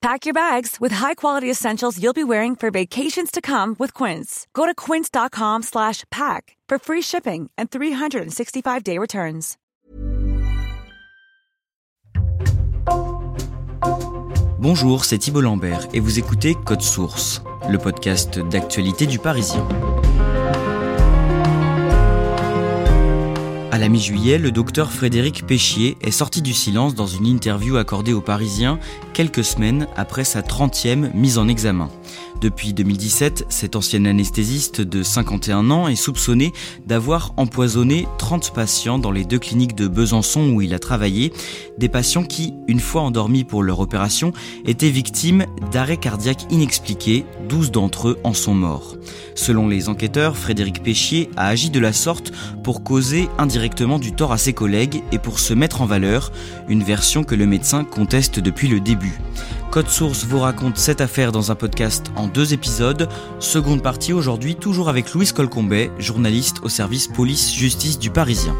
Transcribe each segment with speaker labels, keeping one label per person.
Speaker 1: Pack your bags with high-quality essentials you'll be wearing for vacations to come with Quince. Go to quince.com/pack for free shipping and 365-day returns.
Speaker 2: Bonjour, c'est Thibault Lambert et vous écoutez Code Source, le podcast d'actualité du Parisien. À la mi-juillet, le docteur Frédéric Péchier est sorti du silence dans une interview accordée aux Parisiens quelques semaines après sa 30e mise en examen. Depuis 2017, cet ancien anesthésiste de 51 ans est soupçonné d'avoir empoisonné 30 patients dans les deux cliniques de Besançon où il a travaillé, des patients qui, une fois endormis pour leur opération, étaient victimes d'arrêts cardiaques inexpliqués, 12 d'entre eux en sont morts. Selon les enquêteurs, Frédéric Péchier a agi de la sorte pour causer indirectement du tort à ses collègues et pour se mettre en valeur, une version que le médecin conteste depuis le début. Code Source vous raconte cette affaire dans un podcast en deux épisodes. Seconde partie aujourd'hui, toujours avec Louise Colcombet, journaliste au service police-justice du Parisien.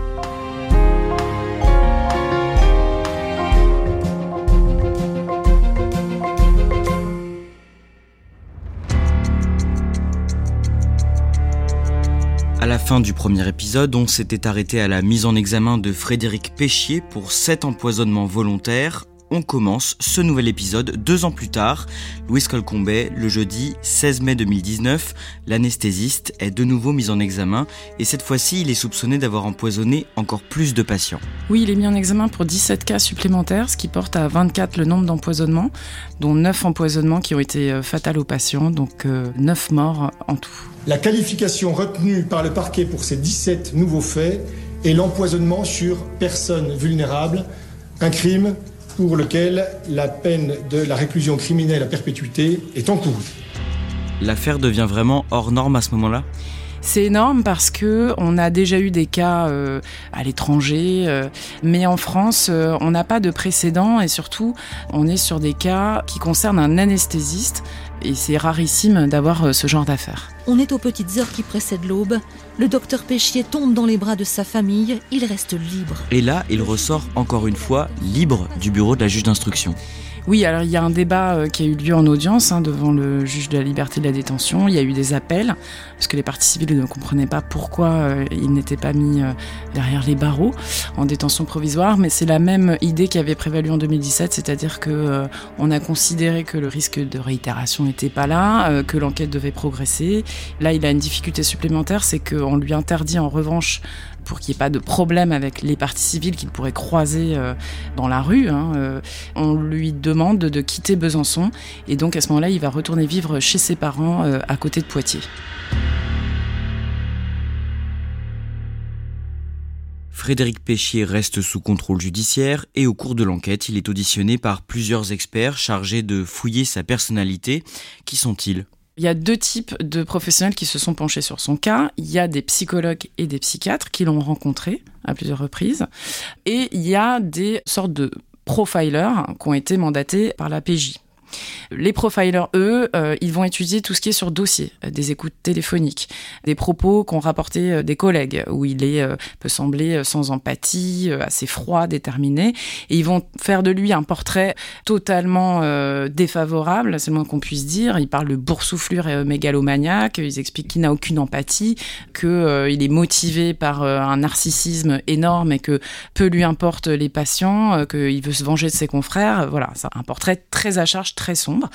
Speaker 2: À la fin du premier épisode, on s'était arrêté à la mise en examen de Frédéric Péchier pour sept empoisonnements volontaires on commence ce nouvel épisode deux ans plus tard. Louis Colcombet, le jeudi 16 mai 2019, l'anesthésiste est de nouveau mis en examen et cette fois-ci il est soupçonné d'avoir empoisonné encore plus de patients.
Speaker 3: Oui, il est mis en examen pour 17 cas supplémentaires, ce qui porte à 24 le nombre d'empoisonnements, dont 9 empoisonnements qui ont été euh, fatals aux patients, donc 9 euh, morts en tout.
Speaker 4: La qualification retenue par le parquet pour ces 17 nouveaux faits est l'empoisonnement sur personnes vulnérables, un crime pour lequel la peine de la réclusion criminelle à perpétuité est encourue.
Speaker 2: L'affaire devient vraiment hors norme à ce moment-là?
Speaker 3: C'est énorme parce que on a déjà eu des cas euh, à l'étranger, euh, mais en France, euh, on n'a pas de précédent et surtout, on est sur des cas qui concernent un anesthésiste et c'est rarissime d'avoir euh, ce genre d'affaires.
Speaker 5: On est aux petites heures qui précèdent l'aube. Le docteur Péchier tombe dans les bras de sa famille. Il reste libre.
Speaker 2: Et là, il ressort encore une fois libre du bureau de la juge d'instruction.
Speaker 3: Oui, alors il y a un débat euh, qui a eu lieu en audience hein, devant le juge de la liberté de la détention. Il y a eu des appels, parce que les parties civiles ne comprenaient pas pourquoi euh, il n'était pas mis euh, derrière les barreaux en détention provisoire. Mais c'est la même idée qui avait prévalu en 2017, c'est-à-dire que on a considéré que le risque de réitération n'était pas là, que l'enquête devait progresser. Là, il a une difficulté supplémentaire, c'est qu'on lui interdit en revanche pour qu'il n'y ait pas de problème avec les parties civiles qu'il pourrait croiser euh, dans la rue. Hein, euh, on lui demande de quitter Besançon et donc à ce moment-là, il va retourner vivre chez ses parents euh, à côté de Poitiers.
Speaker 2: Frédéric Péchier reste sous contrôle judiciaire et au cours de l'enquête, il est auditionné par plusieurs experts chargés de fouiller sa personnalité. Qui sont-ils?
Speaker 3: Il y a deux types de professionnels qui se sont penchés sur son cas. Il y a des psychologues et des psychiatres qui l'ont rencontré à plusieurs reprises. Et il y a des sortes de profilers qui ont été mandatés par la PJ. Les profilers, eux, euh, ils vont étudier tout ce qui est sur dossier, euh, des écoutes téléphoniques, des propos qu'ont rapportés euh, des collègues, où il est peut sembler sans empathie, assez froid, déterminé, et ils vont faire de lui un portrait totalement défavorable, c'est le moins qu'on puisse dire. Ils parlent de boursouflure et mégalomaniaque, ils expliquent qu'il n'a aucune empathie, qu'il il est motivé par un narcissisme énorme et que peu lui importe les patients, qu'il veut se venger de ses confrères. Voilà, c'est un portrait très à charge très sombre.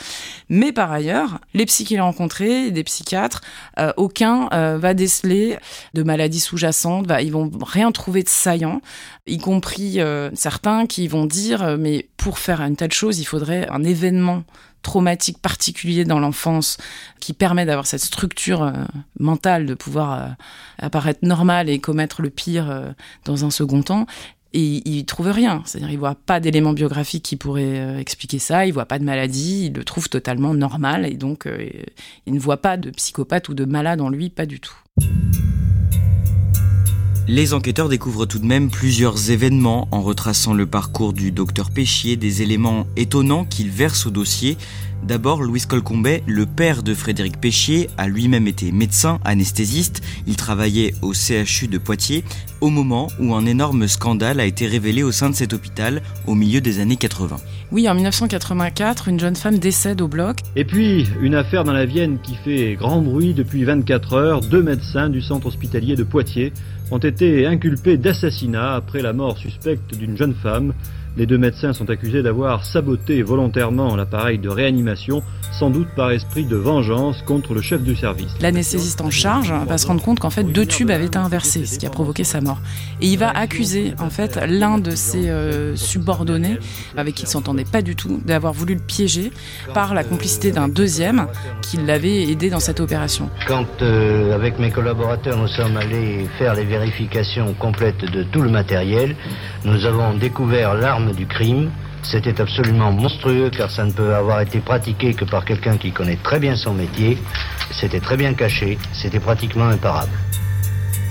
Speaker 3: Mais par ailleurs, les psys qu'il a rencontrés, des psychiatres, euh, aucun euh, va déceler de maladies sous-jacentes, va, ils vont rien trouver de saillant, y compris euh, certains qui vont dire mais pour faire une telle chose, il faudrait un événement traumatique particulier dans l'enfance qui permet d'avoir cette structure mentale de pouvoir apparaître normal et commettre le pire dans un second temps et il trouve rien. C'est-à-dire, il voit pas d'éléments biographiques qui pourraient euh, expliquer ça. Il voit pas de maladie. Il le trouve totalement normal et donc euh, il ne voit pas de psychopathe ou de malade en lui, pas du tout.
Speaker 2: Les enquêteurs découvrent tout de même plusieurs événements en retraçant le parcours du docteur Péchier, des éléments étonnants qu'il verse au dossier. D'abord, Louis Colcombet, le père de Frédéric Péchier, a lui-même été médecin, anesthésiste. Il travaillait au CHU de Poitiers au moment où un énorme scandale a été révélé au sein de cet hôpital au milieu des années 80.
Speaker 3: Oui, en 1984, une jeune femme décède au bloc.
Speaker 6: Et puis, une affaire dans la Vienne qui fait grand bruit depuis 24 heures. Deux médecins du centre hospitalier de Poitiers ont été inculpés d'assassinat après la mort suspecte d'une jeune femme. Les deux médecins sont accusés d'avoir saboté volontairement l'appareil de réanimation, sans doute par esprit de vengeance contre le chef du service.
Speaker 3: L'anesthésiste en charge va se rendre compte qu'en fait deux tubes avaient été inversés, ce qui a provoqué sa mort. Et il va accuser en fait l'un de ses euh, subordonnés, avec qui il s'entendait pas du tout, d'avoir voulu le piéger par la complicité d'un deuxième qui l'avait aidé dans cette opération.
Speaker 7: Quand euh, avec mes collaborateurs nous sommes allés faire les vérifications complètes de tout le matériel, nous avons découvert l'arme du crime. C'était absolument monstrueux car ça ne peut avoir été pratiqué que par quelqu'un qui connaît très bien son métier. C'était très bien caché, c'était pratiquement imparable.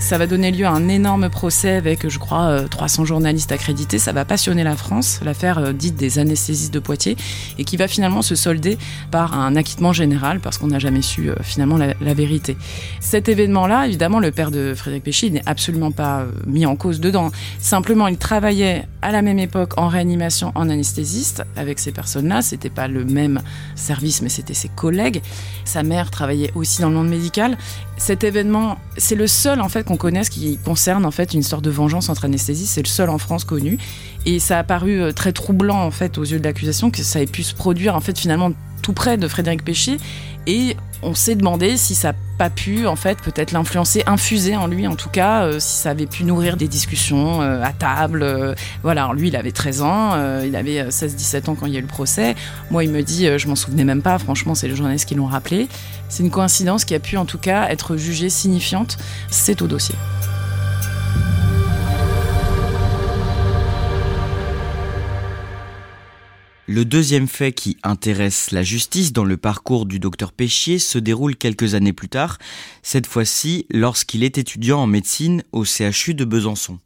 Speaker 3: Ça va donner lieu à un énorme procès avec, je crois, 300 euh, journalistes accrédités. Ça va passionner la France, l'affaire euh, dite des anesthésistes de Poitiers, et qui va finalement se solder par un acquittement général, parce qu'on n'a jamais su euh, finalement la, vérité. Cet événement-là, évidemment, le père de Frédéric Péchy n'est absolument pas mis en cause dedans. Simplement, il travaillait à la même époque en réanimation en anesthésiste avec ces personnes-là. C'était pas le même service, mais c'était ses collègues. Sa mère travaillait aussi dans le monde médical. Cet événement, c'est le seul en fait qu'on connaisse qui concerne en fait une sorte de vengeance entre anesthésistes. C'est le seul en France connu. Et ça a paru euh, très troublant en fait aux yeux de l'accusation que ça ait pu se produire en fait finalement tout près de Frédéric Péchier. Et on s'est demandé si ça n'a pas pu, en fait, peut-être l'influencer, infuser en lui, en tout cas, euh, si ça avait pu nourrir des discussions euh, à table. voilà, lui, il avait 13 ans, il avait 16-17 ans quand il y a eu le procès. Moi, il me dit, je m'en souvenais même pas, franchement, c'est les journalistes qui l'ont rappelé. C'est une coïncidence qui a pu, en tout cas, être jugée signifiante. C'est au dossier.
Speaker 2: Le deuxième fait qui intéresse la justice dans le parcours du docteur Péchier se déroule quelques années plus tard, cette fois-ci lorsqu'il est étudiant en médecine au CHU de Besançon.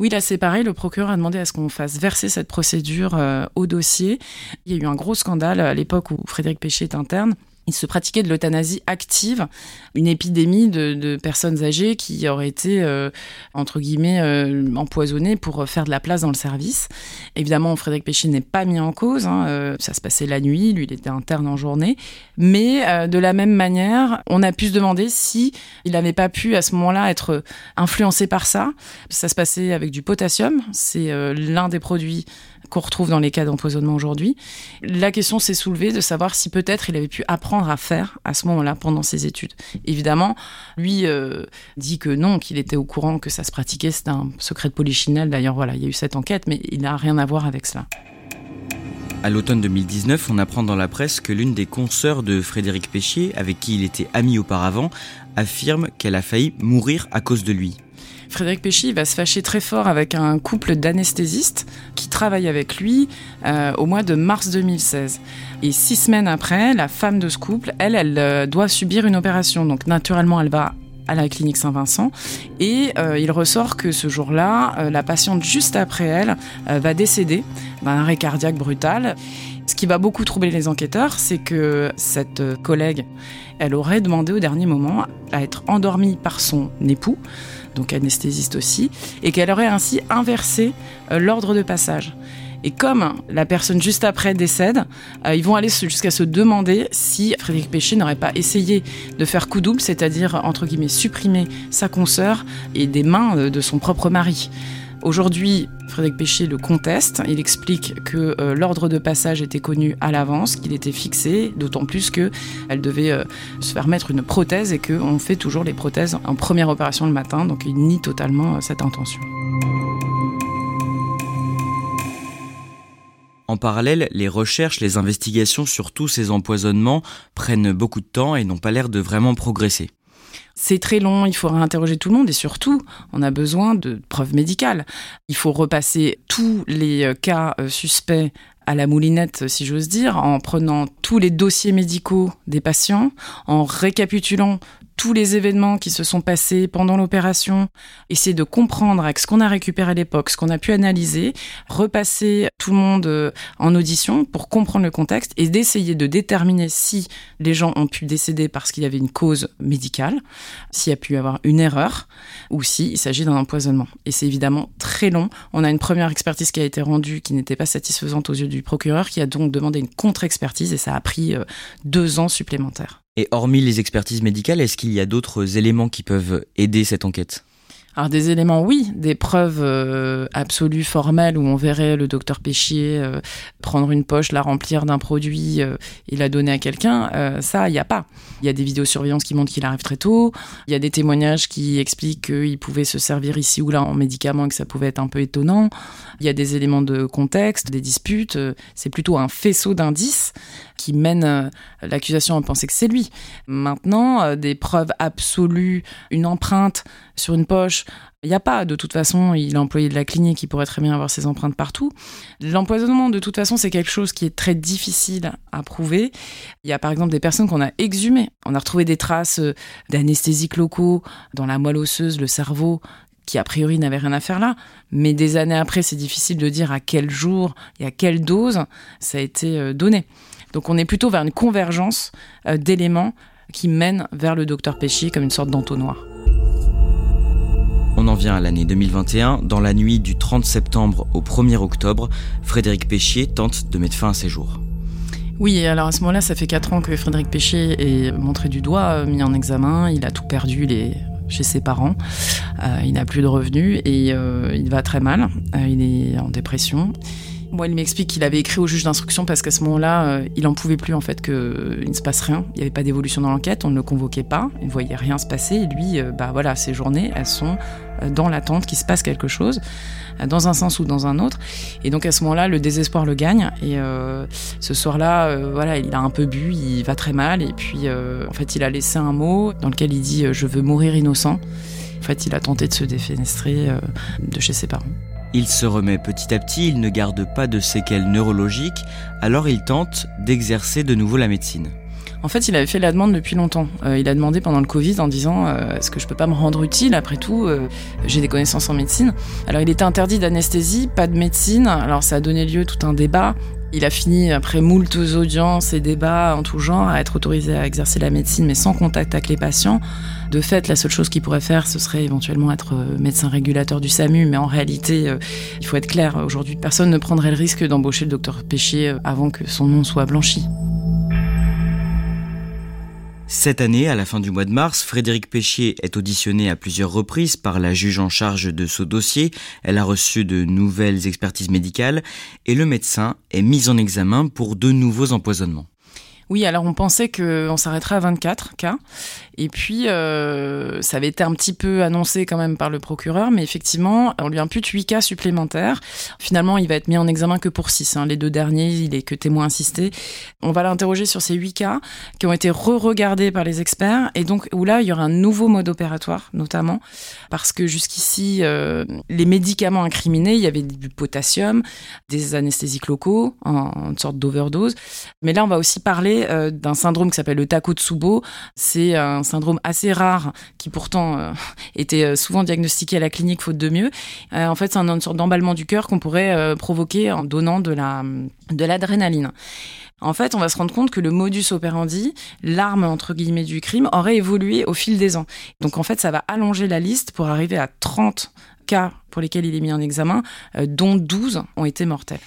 Speaker 3: Oui, là c'est pareil, le procureur a demandé à ce qu'on fasse verser cette procédure euh, au dossier. Il y a eu un gros scandale à l'époque où Frédéric Péchier est interne il se pratiquait de l'euthanasie active, une épidémie de, personnes âgées qui auraient été, euh, entre guillemets, euh, empoisonnées pour faire de la place dans le service. Évidemment, Frédéric Péchy n'est pas mis en cause, hein, euh, ça se passait la nuit, lui il était interne en journée, mais de la même manière, on a pu se demander si il n'avait pas pu à ce moment-là être influencé par ça. Ça se passait avec du potassium, c'est l'un des produits qu'on retrouve dans les cas d'empoisonnement aujourd'hui. La question s'est soulevée de savoir si peut-être il avait pu apprendre à faire à ce moment-là pendant ses études. Évidemment, lui euh, dit que non, qu'il était au courant que ça se pratiquait, c'est un secret de polichinelle. D'ailleurs, voilà, il y a eu cette enquête, mais il n'a rien à voir avec cela.
Speaker 2: À l'automne 2019, on apprend dans la presse que l'une des consoeurs de Frédéric Péchier, avec qui il était ami auparavant, affirme qu'elle a failli mourir à cause de lui.
Speaker 3: Frédéric Péchy va se fâcher très fort avec un couple d'anesthésistes qui travaillent avec lui euh, au mois de mars 2016. Et six semaines après, la femme de ce couple, elle, elle euh, doit subir une opération. Donc naturellement, elle va à la clinique Saint-Vincent et euh, il ressort que ce jour-là, la patiente juste après elle va décéder d'un arrêt cardiaque brutal. Ce qui va beaucoup troubler les enquêteurs, c'est que cette collègue, elle aurait demandé au dernier moment à être endormie par son époux donc anesthésiste aussi, et qu'elle aurait ainsi inversé euh, l'ordre de passage. Et comme la personne juste après décède, euh, ils vont aller jusqu'à se demander si Frédéric Péché n'aurait pas essayé de faire coup double, c'est-à-dire entre guillemets supprimer sa consoeur et des mains de son propre mari. Aujourd'hui, Frédéric Péché le conteste. Il explique que euh, l'ordre de passage était connu à l'avance, qu'il était fixé, d'autant plus qu'elle devait euh, se faire mettre une prothèse et qu'on fait toujours les prothèses en première opération le matin. Donc il nie totalement euh, cette intention.
Speaker 2: En parallèle, les recherches, les investigations sur tous ces empoisonnements prennent beaucoup de temps et n'ont pas l'air de vraiment progresser.
Speaker 3: C'est très long, il faudra interroger tout le monde et surtout, on a besoin de preuves médicales. Il faut repasser tous les euh, cas euh, suspects à la moulinette, si j'ose dire, en prenant tous les dossiers médicaux des patients, en récapitulant tous les événements qui se sont passés pendant l'opération, essayer de comprendre avec ce qu'on a récupéré à l'époque, ce qu'on a pu analyser, repasser tout le monde euh, en audition pour comprendre le contexte et d'essayer de déterminer si les gens ont pu décéder parce qu'il y avait une cause médicale, s'il y a pu y avoir une erreur ou s'il s'agit d'un empoisonnement. Et c'est évidemment très long. On a une première expertise qui a été rendue qui n'était pas satisfaisante aux yeux du procureur, qui a donc demandé une contre-expertise et ça a pris euh, deux ans supplémentaires.
Speaker 2: Et hormis les expertises médicales, est-ce qu'il y a d'autres éléments qui peuvent aider cette enquête?
Speaker 3: Alors des éléments, oui, des preuves euh, absolues, formelles, où on verrait le docteur Péchier euh, prendre une poche, la remplir d'un produit euh, et la donner à quelqu'un, ça, il n'y a pas. Il y a des vidéosurveillances qui montrent qu'il arrive très tôt, il y a des témoignages qui expliquent qu'il pouvait se servir ici ou là en médicaments et que ça pouvait être un peu étonnant. Il y a des éléments de contexte, des disputes, c'est plutôt un faisceau d'indices qui mène l'accusation à penser que c'est lui. Maintenant, des preuves absolues, une empreinte sur une poche. Il n'y a pas, de toute façon, il est employé de la clinique, il pourrait très bien avoir ses empreintes partout. L'empoisonnement, de toute façon, c'est quelque chose qui est très difficile à prouver. Il y a par exemple des personnes qu'on a exhumées. On a retrouvé des traces euh, d'anesthésiques locaux dans la moelle osseuse, le cerveau, qui a priori n'avait rien à faire là. Mais des années après, c'est difficile de dire à quel jour et à quelle dose ça a été euh, donné. Donc on est plutôt vers une convergence euh, d'éléments qui mènent vers le docteur Péchier comme une sorte d'entonnoir.
Speaker 2: En vient à l'année 2021. Dans la nuit du 30 septembre au 1er octobre, Frédéric Péchier tente de mettre fin à ses jours.
Speaker 3: Oui, alors à ce moment-là, ça fait 4 ans que Frédéric Péchier est montré du doigt, euh, mis en examen. Il a tout perdu chez ses parents. Euh, il n'a plus de revenus et euh, il va très mal. il est en dépression. Moi, il m'explique qu'il avait écrit au juge d'instruction parce qu'à ce moment-là, euh, il en pouvait plus en fait qu'il ne se passe rien. Il n'y avait pas d'évolution dans l'enquête, on ne le convoquait pas, il ne voyait rien se passer. Et lui, euh, bah voilà, ces journées, elles sont euh, dans l'attente qu'il se passe quelque chose, dans un sens ou dans un autre. Et donc à ce moment-là, le désespoir le gagne. Et ce soir-là, voilà, il a un peu bu, il va très mal. Et puis, en fait, il a laissé un mot dans lequel il dit Je veux mourir innocent. En fait, il a tenté de se défenestrer de chez ses parents.
Speaker 2: Il se remet petit à petit, il ne garde pas de séquelles neurologiques, alors il tente d'exercer de nouveau la médecine.
Speaker 3: En fait, il avait fait la demande depuis longtemps. Euh, il a demandé pendant le Covid en disant euh, Est-ce que je peux pas me rendre utile Après tout, euh, j'ai des connaissances en médecine? Alors, il était interdit d'anesthésie, pas de médecine. Alors, ça a donné lieu à tout un débat. Il a fini, après moult audiences et débats en tout genre, à être autorisé à exercer la médecine, mais sans contact avec les patients. De fait, la seule chose qu'il pourrait faire, ce serait éventuellement être médecin régulateur du SAMU, mais en réalité, il faut être clair, aujourd'hui, personne ne prendrait le risque d'embaucher le docteur Péchier avant que son nom soit blanchi.
Speaker 2: Cette année, à la fin du mois de mars, Frédéric Péchier est auditionné à plusieurs reprises par la juge en charge de ce dossier. Elle a reçu de nouvelles expertises médicales et le médecin est mis en examen pour de nouveaux empoisonnements.
Speaker 3: Oui, alors on pensait qu'on s'arrêterait à 24 cas. Et puis, euh, ça avait été un petit peu annoncé quand même par le procureur, mais effectivement, on lui impute 8 cas supplémentaires. Finalement, il va être mis en examen que pour 6. Hein. Les deux derniers, il est que témoin assisté. On va l'interroger sur ces 8 cas qui ont été re-regardés par les experts, et donc où là, il y aura un nouveau mode opératoire, notamment, parce que jusqu'ici, euh, les médicaments incriminés, il y avait du potassium, des anesthésiques locaux, en, une sorte d'overdose. Mais là, on va aussi parler euh, d'un syndrome qui s'appelle le Takotsubo. C'est syndrome assez rare qui pourtant euh, était euh, souvent diagnostiqué à la clinique faute de mieux. en fait, c'est une sorte d'emballement du cœur qu'on pourrait provoquer en donnant de la de l'adrénaline. En fait, on va se rendre compte que le modus operandi, l'arme entre guillemets du crime, aurait évolué au fil des ans. Donc en fait, ça va allonger la liste pour arriver à 30 cas pour lesquels il est mis en examen, dont 12 ont été mortels.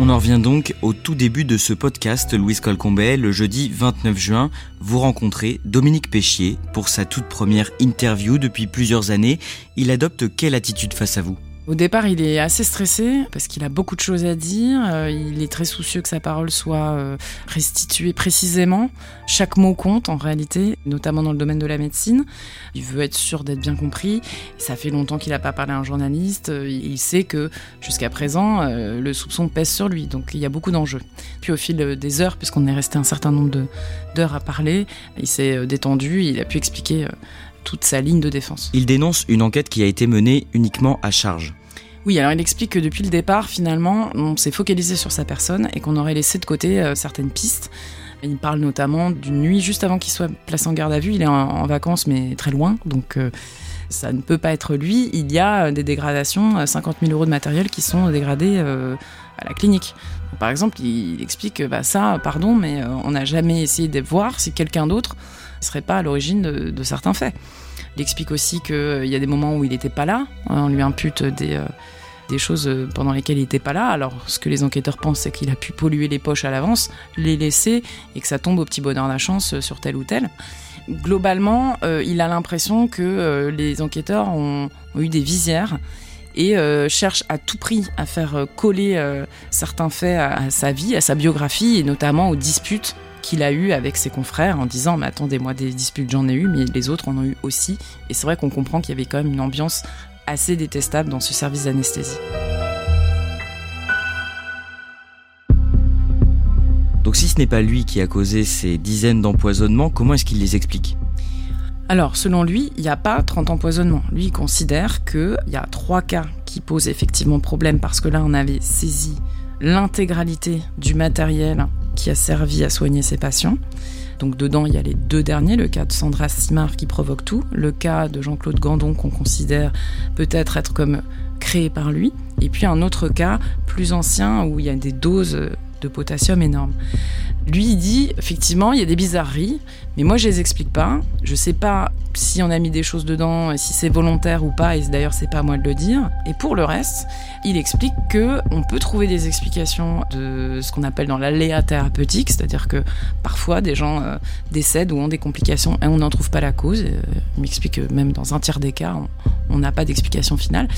Speaker 2: On en revient donc au tout début de ce podcast, Louise Colcombet, le jeudi 29 juin. Vous rencontrez Dominique Péchier pour sa toute première interview depuis plusieurs années. Il adopte quelle attitude face à vous?
Speaker 3: Au départ, il est assez stressé parce qu'il a beaucoup de choses à dire. Euh, il est très soucieux que sa parole soit euh, restituée précisément. Chaque mot compte en réalité, notamment dans le domaine de la médecine. Il veut être sûr d'être bien compris. Ça fait longtemps qu'il n'a pas parlé à un journaliste. Euh, il sait que jusqu'à présent, le soupçon pèse sur lui. Donc il y a beaucoup d'enjeux. Puis au fil des heures, puisqu'on est resté un certain nombre d'heures à parler, il s'est détendu. Il a pu expliquer toute sa ligne de défense.
Speaker 2: Il dénonce une enquête qui a été menée uniquement à charge.
Speaker 3: Oui, alors il explique que depuis le départ, finalement, on s'est focalisé sur sa personne et qu'on aurait laissé de côté euh, certaines pistes. Il parle notamment d'une nuit juste avant qu'il soit placé en garde à vue. Il est en, vacances, mais très loin, donc euh, ça ne peut pas être lui. Il y a des dégradations, 50 000 euros de matériel qui sont dégradés euh, à la clinique. par exemple, il explique que bah, ça, pardon, mais on n'a jamais essayé de voir si quelqu'un d'autre ne serait pas à l'origine de, certains faits. Il explique aussi qu'il y a des moments où il n'était pas là. On lui impute des, des choses pendant lesquelles il n'était pas là. Alors, ce que les enquêteurs pensent, c'est qu'il a pu polluer les poches à l'avance, les laisser et que ça tombe au petit bonheur de la chance sur tel ou tel. Globalement, euh, il a l'impression que euh, les enquêteurs ont, eu des visières et euh, cherchent à tout prix à faire coller certains faits à, sa vie, à sa biographie et notamment aux disputes qu'il a eues avec ses confrères en disant mais attendez moi des disputes j'en ai eu mais les autres en ont eu aussi et c'est vrai qu'on comprend qu'il y avait quand même une ambiance assez détestable dans ce service d'anesthésie.
Speaker 2: Donc si ce n'est pas lui qui a causé ces dizaines d'empoisonnements, comment est-ce qu'il les explique?
Speaker 3: Alors, selon lui, il n'y a pas 30 empoisonnements. Lui, il considère qu'il y a trois cas qui posent effectivement problème parce que là, on avait saisi l'intégralité du matériel qui a servi à soigner ses patients. Donc dedans, il y a les deux derniers, le cas de Sandra Simard qui provoque tout, le cas de Jean-Claude Gandon qu'on considère peut-être être comme créé par lui, et puis un autre cas plus ancien où il y a des doses de potassium énormes. Lui, il dit, effectivement, il y a des bizarreries, mais moi, je les explique pas. Je sais pas si on a mis des choses dedans, si c'est volontaire ou pas, et d'ailleurs, c'est pas à moi de le dire. Et pour le reste, il explique que on peut trouver des explications de ce qu'on appelle dans l'aléa thérapeutique, c'est-à-dire que parfois, des gens euh, décèdent ou ont des complications et on n'en trouve pas la cause. Euh, il m'explique que même dans un tiers des cas, on n'a pas d'explication finale.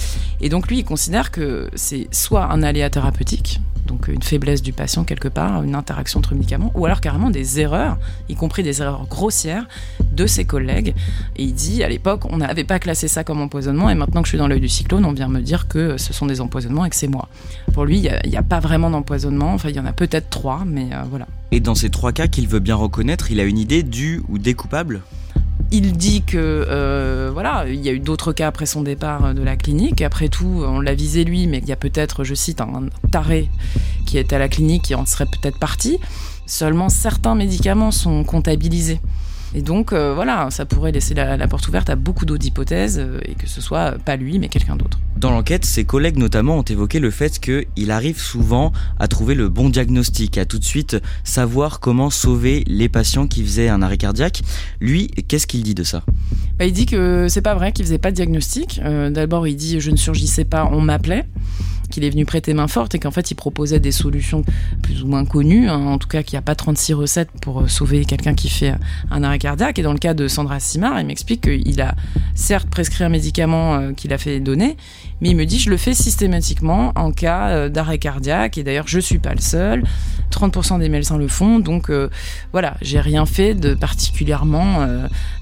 Speaker 3: Et donc, lui, il considère que c'est soit un aléa thérapeutique, donc une faiblesse du patient quelque part, une interaction entre médicaments, ou alors carrément des erreurs, y compris des erreurs grossières de ses collègues. Et il dit, à l'époque, on n'avait pas classé ça comme empoisonnement, et maintenant que je suis dans l'œil du cyclone, on vient me dire que ce sont des empoisonnements et que c'est moi. Pour lui, il n'y a, pas vraiment d'empoisonnement, enfin il y en a peut-être trois, mais euh, voilà.
Speaker 2: Et dans ces trois cas qu'il veut bien reconnaître, il a une idée du ou des coupables?
Speaker 3: Il dit que euh, voilà, il y a eu d'autres cas après son départ euh, de la clinique. Après tout, on l'a visé lui, mais il y a peut-être, je cite, un taré qui est à la clinique qui en serait peut-être parti. Seulement certains médicaments sont comptabilisés. Et donc, euh, voilà, ça pourrait laisser la, porte ouverte à beaucoup d'autres hypothèses, euh, et que ce soit pas lui, mais quelqu'un d'autre.
Speaker 2: Dans l'enquête, ses collègues notamment ont évoqué le fait qu'il arrive souvent à trouver le bon diagnostic, à tout de suite savoir comment sauver les patients qui faisaient un arrêt cardiaque. Lui, qu'est-ce qu'il dit de ça?
Speaker 3: Bah, Il dit que c'est pas vrai qu'il faisait pas de diagnostic. Euh, d'abord, il dit je ne surgissais pas, on m'appelait qu'il est venu prêter main forte et qu'en fait il proposait des solutions plus ou moins connues, hein. en tout cas qu'il n'y a pas 36 recettes pour euh, sauver quelqu'un qui fait un arrêt cardiaque. Et dans le cas de Sandra Simard, il m'explique qu'il a certes prescrit un médicament euh, qu'il a fait donner, mais il me dit je le fais systématiquement en cas euh, d'arrêt cardiaque et d'ailleurs je suis pas le seul. 30% des médecins le font, donc voilà, j'ai rien fait de particulièrement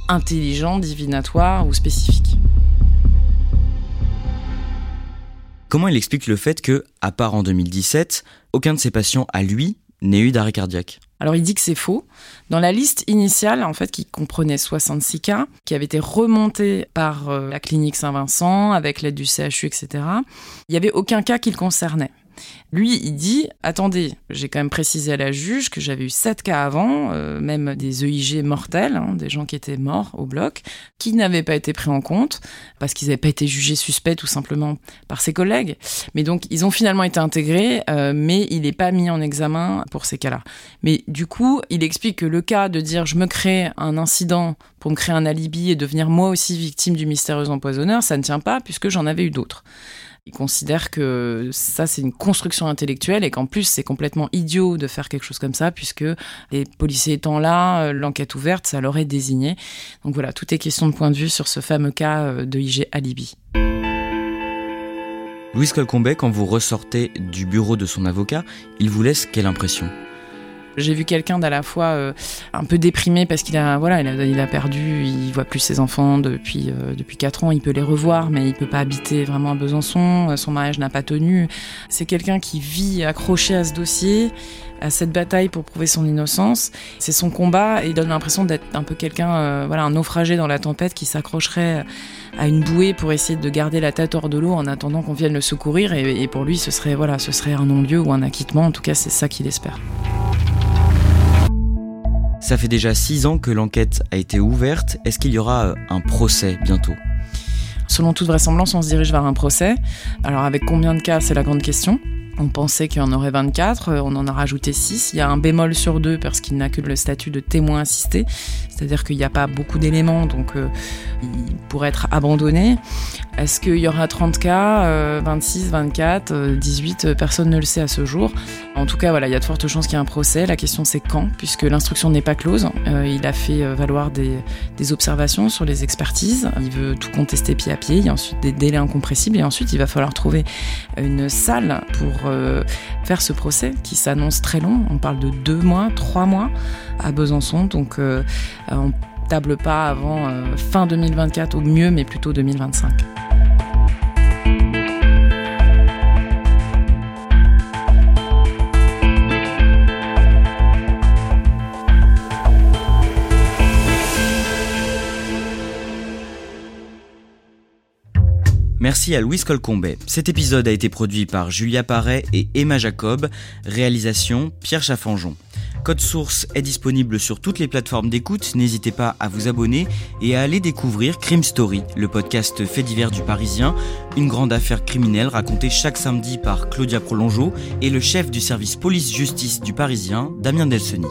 Speaker 3: intelligent, divinatoire ou spécifique.
Speaker 2: Comment il explique le fait que, à part en 2017, aucun de ses patients à lui n'ait eu d'arrêt cardiaque?
Speaker 3: Alors il dit que c'est faux. Dans la liste initiale, en fait, qui comprenait 66 cas, qui avait été remonté par euh, la clinique Saint-Vincent avec l'aide du CHU, etc., il n'y avait aucun cas qui le concernait. Lui, il dit attendez, j'ai quand même précisé à la juge que j'avais eu sept cas avant, euh, même des EIG mortels, hein, des gens qui étaient morts au bloc, qui n'avaient pas été pris en compte parce qu'ils n'avaient pas été jugés suspects tout simplement par ses collègues. Mais donc, ils ont finalement été intégrés, euh, mais il n'est pas mis en examen pour ces cas-là. Mais du coup, il explique que le cas de dire je me crée un incident pour me créer un alibi et devenir moi aussi victime du mystérieux empoisonneur, ça ne tient pas puisque j'en avais eu d'autres. Il considère que ça, c'est une construction intellectuelle et qu'en plus, c'est complètement idiot de faire quelque chose comme ça, puisque les policiers étant là, euh, l'enquête ouverte, ça l'aurait désigné. Donc voilà, tout est question de point de vue sur ce fameux cas euh, de IG Alibi.
Speaker 2: Louis Colcombet, quand vous ressortez du bureau de son avocat, il vous laisse quelle impression?
Speaker 3: J'ai vu quelqu'un d'à la fois euh, un peu déprimé parce qu'il a voilà, il a, perdu, il voit plus ses enfants depuis euh, depuis quatre ans, il peut les revoir mais il peut pas habiter vraiment à Besançon, euh, son mariage n'a pas tenu. C'est quelqu'un qui vit accroché à ce dossier à cette bataille pour prouver son innocence. C'est son combat et il donne l'impression d'être un peu quelqu'un, voilà, un naufragé dans la tempête qui s'accrocherait à une bouée pour essayer de garder la tête hors de l'eau en attendant qu'on vienne le secourir. Et, et, pour lui, ce serait, voilà, ce serait un non-lieu ou un acquittement. En tout cas, c'est ça qu'il espère.
Speaker 2: Ça fait déjà six ans que l'enquête a été ouverte. Est-ce qu'il y aura euh, un procès bientôt?
Speaker 3: Selon toute vraisemblance, on se dirige vers un procès. Alors avec combien de cas, c'est la grande question. On pensait qu'il y en aurait 24, euh, on en a rajouté 6. Il y a un bémol sur deux parce qu'il n'a que le statut de témoin assisté, c'est-à-dire qu'il n'y a pas beaucoup d'éléments, donc euh, être abandonné. Est-ce qu'il y aura 30 cas, 26, 24, 18 Personne ne le sait à ce jour. En tout cas, il y a de fortes chances qu'il y ait un procès. La question c'est quand, puisque l'instruction n'est pas close. Euh, il a fait valoir des, observations sur les expertises. Il veut tout contester pied à pied. Il y a ensuite des délais incompressibles et ensuite il va falloir trouver une salle pour euh, faire ce procès qui s'annonce très long. On parle de deux mois, trois mois à Besançon. Donc on table pas avant fin 2024 au mieux, mais plutôt 2025.
Speaker 2: Merci à Louis Colcombet. Cet épisode a été produit par Julia Paré et Emma Jacob. Réalisation Pierre Chaffanjon. Code Source est disponible sur toutes les plateformes d'écoute. N'hésitez pas à vous abonner et à aller découvrir Crime Story, le podcast fait divers du Parisien, une grande affaire criminelle racontée chaque samedi par Claudia Prolongeau et le chef du service police-justice du Parisien, Damien Delseny.